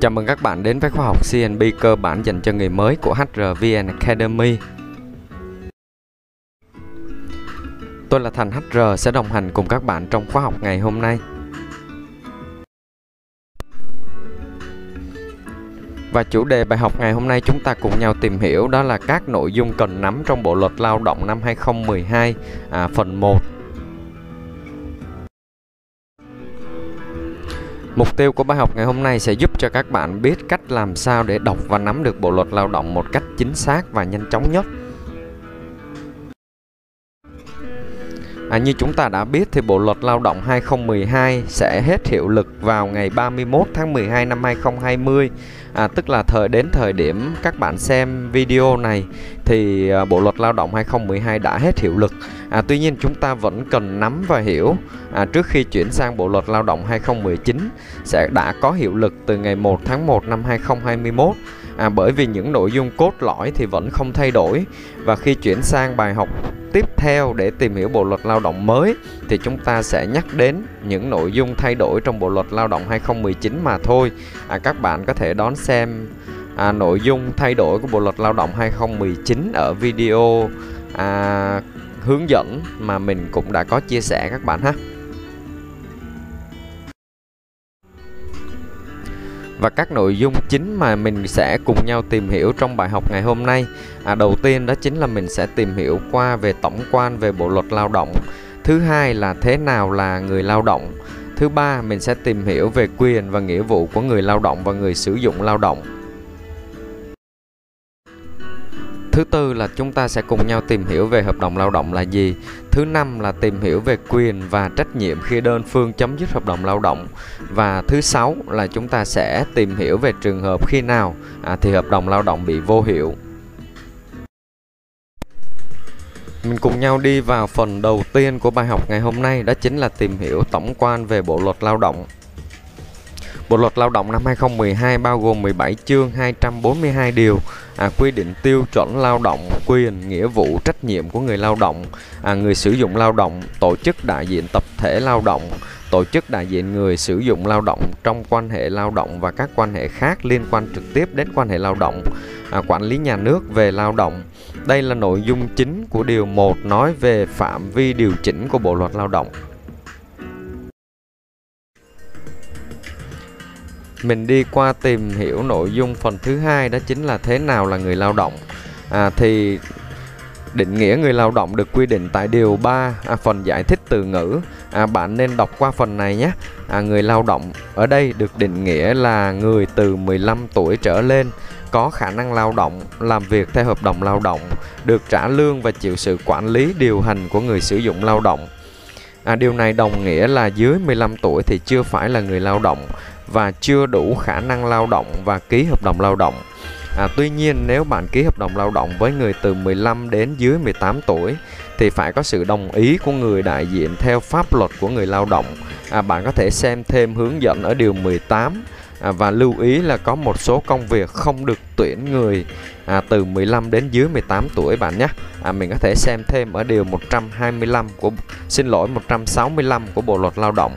Chào mừng các bạn đến với khóa học CNB cơ bản dành cho người mới của HRVN Academy. Tôi là Thành HR sẽ đồng hành cùng các bạn trong khóa học ngày hôm nay. Và chủ đề bài học ngày hôm nay chúng ta cùng nhau tìm hiểu đó là các nội dung cần nắm trong Bộ luật Lao động năm 2012 à, phần 1 Mục tiêu của bài học ngày hôm nay sẽ giúp cho các bạn biết cách làm sao để đọc và nắm được bộ luật lao động một cách chính xác và nhanh chóng nhất. À, như chúng ta đã biết thì Bộ luật Lao động 2012 sẽ hết hiệu lực vào ngày 31 tháng 12 năm 2020 à, tức là thời đến thời điểm các bạn xem video này thì à, Bộ luật Lao động 2012 đã hết hiệu lực à, Tuy nhiên chúng ta vẫn cần nắm và hiểu. À, trước khi chuyển sang Bộ luật Lao động 2019 sẽ đã có hiệu lực từ ngày 1 tháng 1 năm 2021 à, bởi vì những nội dung cốt lõi thì vẫn không thay đổi. Và khi chuyển sang bài học tiếp theo để tìm hiểu bộ luật lao động mới thì chúng ta sẽ nhắc đến những nội dung thay đổi trong bộ luật lao động 2019 mà thôi. À, các bạn có thể đón xem à, nội dung thay đổi của bộ luật lao động 2019 ở video à, hướng dẫn mà mình cũng đã có chia sẻ các bạn ha. Và các nội dung chính mà mình sẽ cùng nhau tìm hiểu trong bài học ngày hôm nay. À, đầu tiên đó chính là mình sẽ tìm hiểu qua về tổng quan về bộ luật lao động. Thứ hai là thế nào là người lao động. Thứ ba mình sẽ tìm hiểu về quyền và nghĩa vụ của người lao động và người sử dụng lao động. Thứ tư là chúng ta sẽ cùng nhau tìm hiểu về hợp đồng lao động là gì. Thứ năm là tìm hiểu về quyền và trách nhiệm khi đơn phương chấm dứt hợp đồng lao động. Và thứ sáu là chúng ta sẽ tìm hiểu về trường hợp khi nào à, thì hợp đồng lao động bị vô hiệu. Mình cùng nhau đi vào phần đầu tiên của bài học ngày hôm nay đó chính là tìm hiểu tổng quan về Bộ luật Lao động. Bộ luật Lao động năm 2012 bao gồm 17 chương 242 điều à, quy định tiêu chuẩn lao động, quyền, nghĩa vụ, trách nhiệm của người lao động, à, người sử dụng lao động, tổ chức đại diện tập thể lao động, tổ chức đại diện người sử dụng lao động trong quan hệ lao động và các quan hệ khác liên quan trực tiếp đến quan hệ lao động, à, quản lý nhà nước về lao động. Đây là nội dung chính của điều 1 nói về phạm vi điều chỉnh của Bộ luật Lao động. Mình đi qua tìm hiểu nội dung phần thứ hai đó chính là thế nào là người lao động. À, thì định nghĩa người lao động được quy định tại điều 3 à, phần giải thích từ ngữ. À, bạn nên đọc qua phần này nhé. À, người lao động ở đây được định nghĩa là người từ 15 tuổi trở lên có khả năng lao động làm việc theo hợp đồng lao động được trả lương và chịu sự quản lý điều hành của người sử dụng lao động. À, điều này đồng nghĩa là dưới 15 tuổi thì chưa phải là người lao động và chưa đủ khả năng lao động và ký hợp đồng lao động. À, tuy nhiên nếu bạn ký hợp đồng lao động với người từ 15 đến dưới 18 tuổi thì phải có sự đồng ý của người đại diện theo pháp luật của người lao động. À, bạn có thể xem thêm hướng dẫn ở điều 18 à, và lưu ý là có một số công việc không được tuyển người à, từ 15 đến dưới 18 tuổi bạn nhé. À, mình có thể xem thêm ở điều 125 của xin lỗi 165 của Bộ luật Lao động.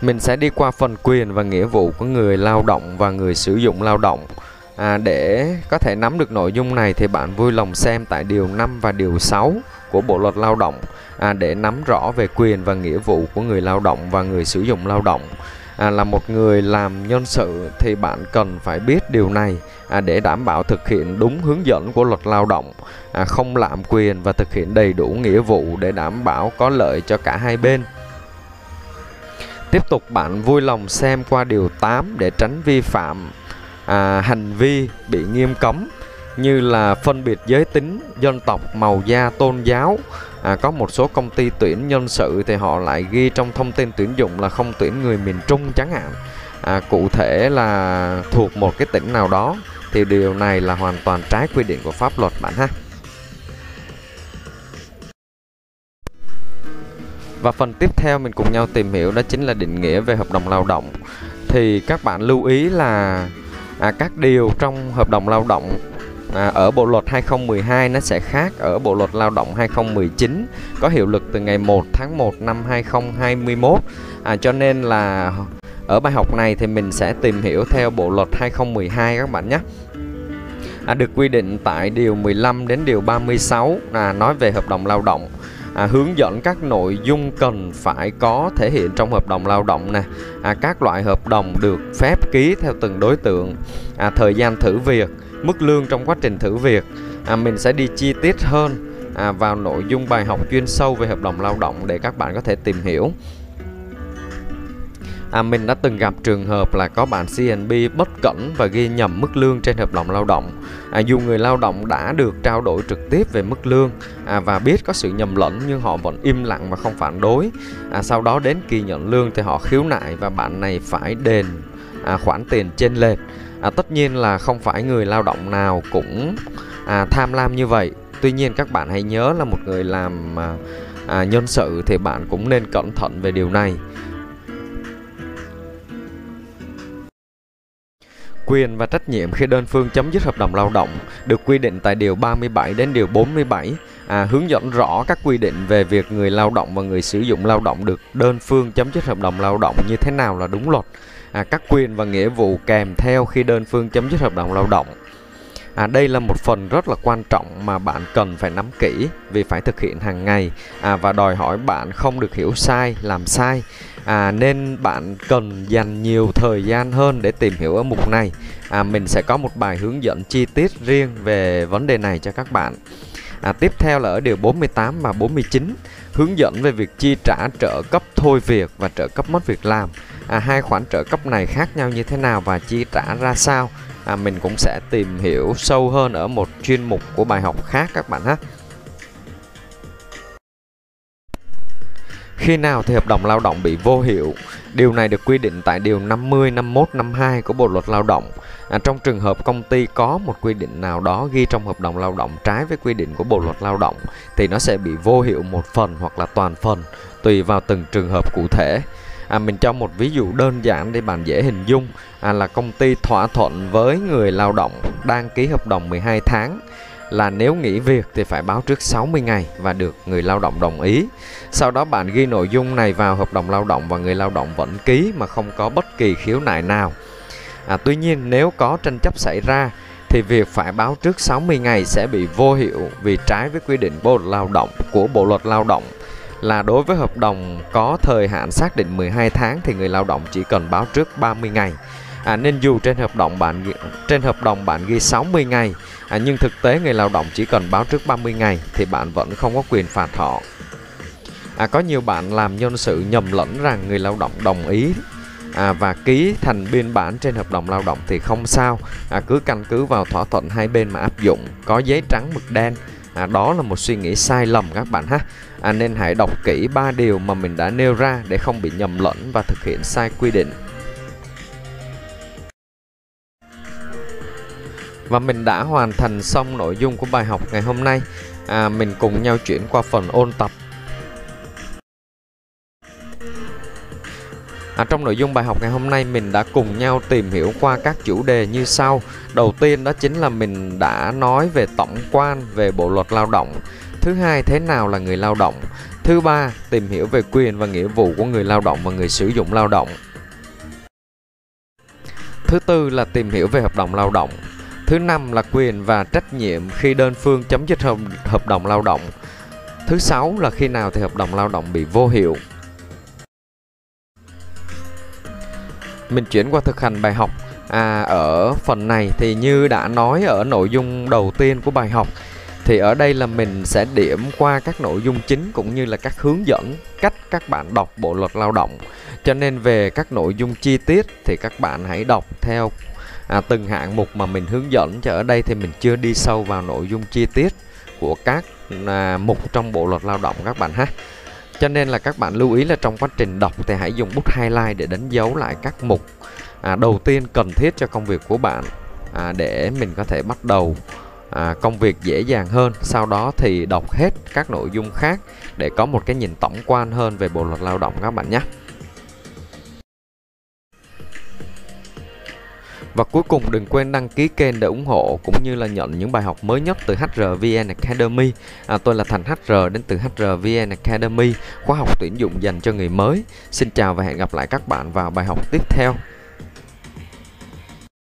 Mình sẽ đi qua phần quyền và nghĩa vụ của người lao động và người sử dụng lao động. À, để có thể nắm được nội dung này thì bạn vui lòng xem tại điều 5 và điều 6 của Bộ luật Lao động à, để nắm rõ về quyền và nghĩa vụ của người lao động và người sử dụng lao động. À, là một người làm nhân sự thì bạn cần phải biết điều này à, để đảm bảo thực hiện đúng hướng dẫn của luật lao động, à, không lạm quyền và thực hiện đầy đủ nghĩa vụ để đảm bảo có lợi cho cả hai bên. Tiếp tục bạn vui lòng xem qua điều 8 để tránh vi phạm à, hành vi bị nghiêm cấm như là phân biệt giới tính, dân tộc, màu da, tôn giáo. À, có một số công ty tuyển nhân sự thì họ lại ghi trong thông tin tuyển dụng là không tuyển người miền Trung chẳng hạn. À, cụ thể là thuộc một cái tỉnh nào đó thì điều này là hoàn toàn trái quy định của pháp luật bạn ha. Và phần tiếp theo mình cùng nhau tìm hiểu đó chính là định nghĩa về hợp đồng lao động. Thì các bạn lưu ý là à, các điều trong hợp đồng lao động à, ở Bộ luật 2012 nó sẽ khác ở Bộ luật Lao động 2019 có hiệu lực từ ngày 1 tháng 1 năm 2021 à, cho nên là ở bài học này thì mình sẽ tìm hiểu theo Bộ luật 2012 các bạn nhé. À, được quy định tại điều 15 đến điều 36 là nói về hợp đồng lao động à, hướng dẫn các nội dung cần phải có thể hiện trong hợp đồng lao động nè. À, các loại hợp đồng được phép ký theo từng đối tượng. À, thời gian thử việc mức lương trong quá trình thử việc. À, mình sẽ đi chi tiết hơn à, vào nội dung bài học chuyên sâu về hợp đồng lao động để các bạn có thể tìm hiểu. À, mình đã từng gặp trường hợp là có bạn CNB bất cẩn và ghi nhầm mức lương trên hợp đồng lao động. À, dù người lao động đã được trao đổi trực tiếp về mức lương à, và biết có sự nhầm lẫn nhưng họ vẫn im lặng và không phản đối. À, sau đó đến kỳ nhận lương thì họ khiếu nại và bạn này phải đền à, khoản tiền trên lệch. À, tất nhiên là không phải người lao động nào cũng à, tham lam như vậy. Tuy nhiên các bạn hãy nhớ là một người làm à, à, nhân sự thì bạn cũng nên cẩn thận về điều này Quyền và trách nhiệm khi đơn phương chấm dứt hợp đồng lao động được quy định tại điều 37 đến điều 47 à, hướng dẫn rõ các quy định về việc người lao động và người sử dụng lao động được đơn phương chấm dứt hợp đồng lao động như thế nào là đúng luật. À, các quyền và nghĩa vụ kèm theo khi đơn phương chấm dứt hợp đồng lao động. À, đây là một phần rất là quan trọng mà bạn cần phải nắm kỹ vì phải thực hiện hàng ngày à, và đòi hỏi bạn không được hiểu sai, làm sai à, nên bạn cần dành nhiều thời gian hơn để tìm hiểu ở mục này. À, mình sẽ có một bài hướng dẫn chi tiết riêng về vấn đề này cho các bạn. À, tiếp theo là ở điều 48 và 49 hướng dẫn về việc chi trả trợ cấp thôi việc và trợ cấp mất việc làm. À, hai khoản trợ cấp này khác nhau như thế nào và chi trả ra sao? À, mình cũng sẽ tìm hiểu sâu hơn ở một chuyên mục của bài học khác các bạn ha. Khi nào thì hợp đồng lao động bị vô hiệu? Điều này được quy định tại điều 50, 51, 52 của Bộ luật Lao động. À, trong trường hợp công ty có một quy định nào đó ghi trong hợp đồng lao động trái với quy định của Bộ luật Lao động thì nó sẽ bị vô hiệu một phần hoặc là toàn phần tùy vào từng trường hợp cụ thể. À, mình cho một ví dụ đơn giản để bạn dễ hình dung à, là công ty thỏa thuận với người lao động đang ký hợp đồng 12 tháng là nếu nghỉ việc thì phải báo trước 60 ngày và được người lao động đồng ý. Sau đó bạn ghi nội dung này vào hợp đồng lao động và người lao động vẫn ký mà không có bất kỳ khiếu nại nào. À, tuy nhiên nếu có tranh chấp xảy ra thì việc phải báo trước 60 ngày sẽ bị vô hiệu vì trái với quy định Bộ luật lao động của Bộ luật Lao động là đối với hợp đồng có thời hạn xác định 12 tháng thì người lao động chỉ cần báo trước 30 ngày. À, nên dù trên hợp đồng bạn trên hợp đồng bạn ghi 60 ngày à, nhưng thực tế người lao động chỉ cần báo trước 30 ngày thì bạn vẫn không có quyền phạt họ. À, có nhiều bạn làm nhân sự nhầm lẫn rằng người lao động đồng ý à, và ký thành biên bản trên hợp đồng lao động thì không sao. À, cứ căn cứ vào thỏa thuận hai bên mà áp dụng có giấy trắng mực đen. À, đó là một suy nghĩ sai lầm các bạn ha. À, nên hãy đọc kỹ ba điều mà mình đã nêu ra để không bị nhầm lẫn và thực hiện sai quy định. Và mình đã hoàn thành xong nội dung của bài học ngày hôm nay à, mình cùng nhau chuyển qua phần ôn tập À, trong nội dung bài học ngày hôm nay mình đã cùng nhau tìm hiểu qua các chủ đề như sau. Đầu tiên đó chính là mình đã nói về tổng quan về bộ luật lao động. Thứ hai, thế nào là người lao động. Thứ ba, tìm hiểu về quyền và nghĩa vụ của người lao động và người sử dụng lao động. Thứ tư là tìm hiểu về hợp đồng lao động. Thứ năm là quyền và trách nhiệm khi đơn phương chấm dứt hợp, hợp đồng lao động. Thứ sáu là khi nào thì hợp đồng lao động bị vô hiệu. Mình chuyển qua thực hành bài học. À, ở phần này thì như đã nói ở nội dung đầu tiên của bài học thì ở đây là mình sẽ điểm qua các nội dung chính cũng như là các hướng dẫn cách các bạn đọc bộ luật lao động cho nên về các nội dung chi tiết thì các bạn hãy đọc theo à, từng hạng mục mà mình hướng dẫn cho ở đây thì mình chưa đi sâu vào nội dung chi tiết của các à, mục trong bộ luật lao động các bạn ha. Cho nên là các bạn lưu ý là trong quá trình đọc thì hãy dùng bút highlight để đánh dấu lại các mục à, đầu tiên cần thiết cho công việc của bạn à, để mình có thể bắt đầu à, công việc dễ dàng hơn. Sau đó thì đọc hết các nội dung khác để có một cái nhìn tổng quan hơn về bộ luật lao động các bạn nhé. Và cuối cùng đừng quên đăng ký kênh để ủng hộ cũng như là nhận những bài học mới nhất từ HRVN Academy. À, tôi là Thành HR đến từ HRVN Academy, khóa học tuyển dụng dành cho người mới. Xin chào và hẹn gặp lại các bạn vào bài học tiếp theo.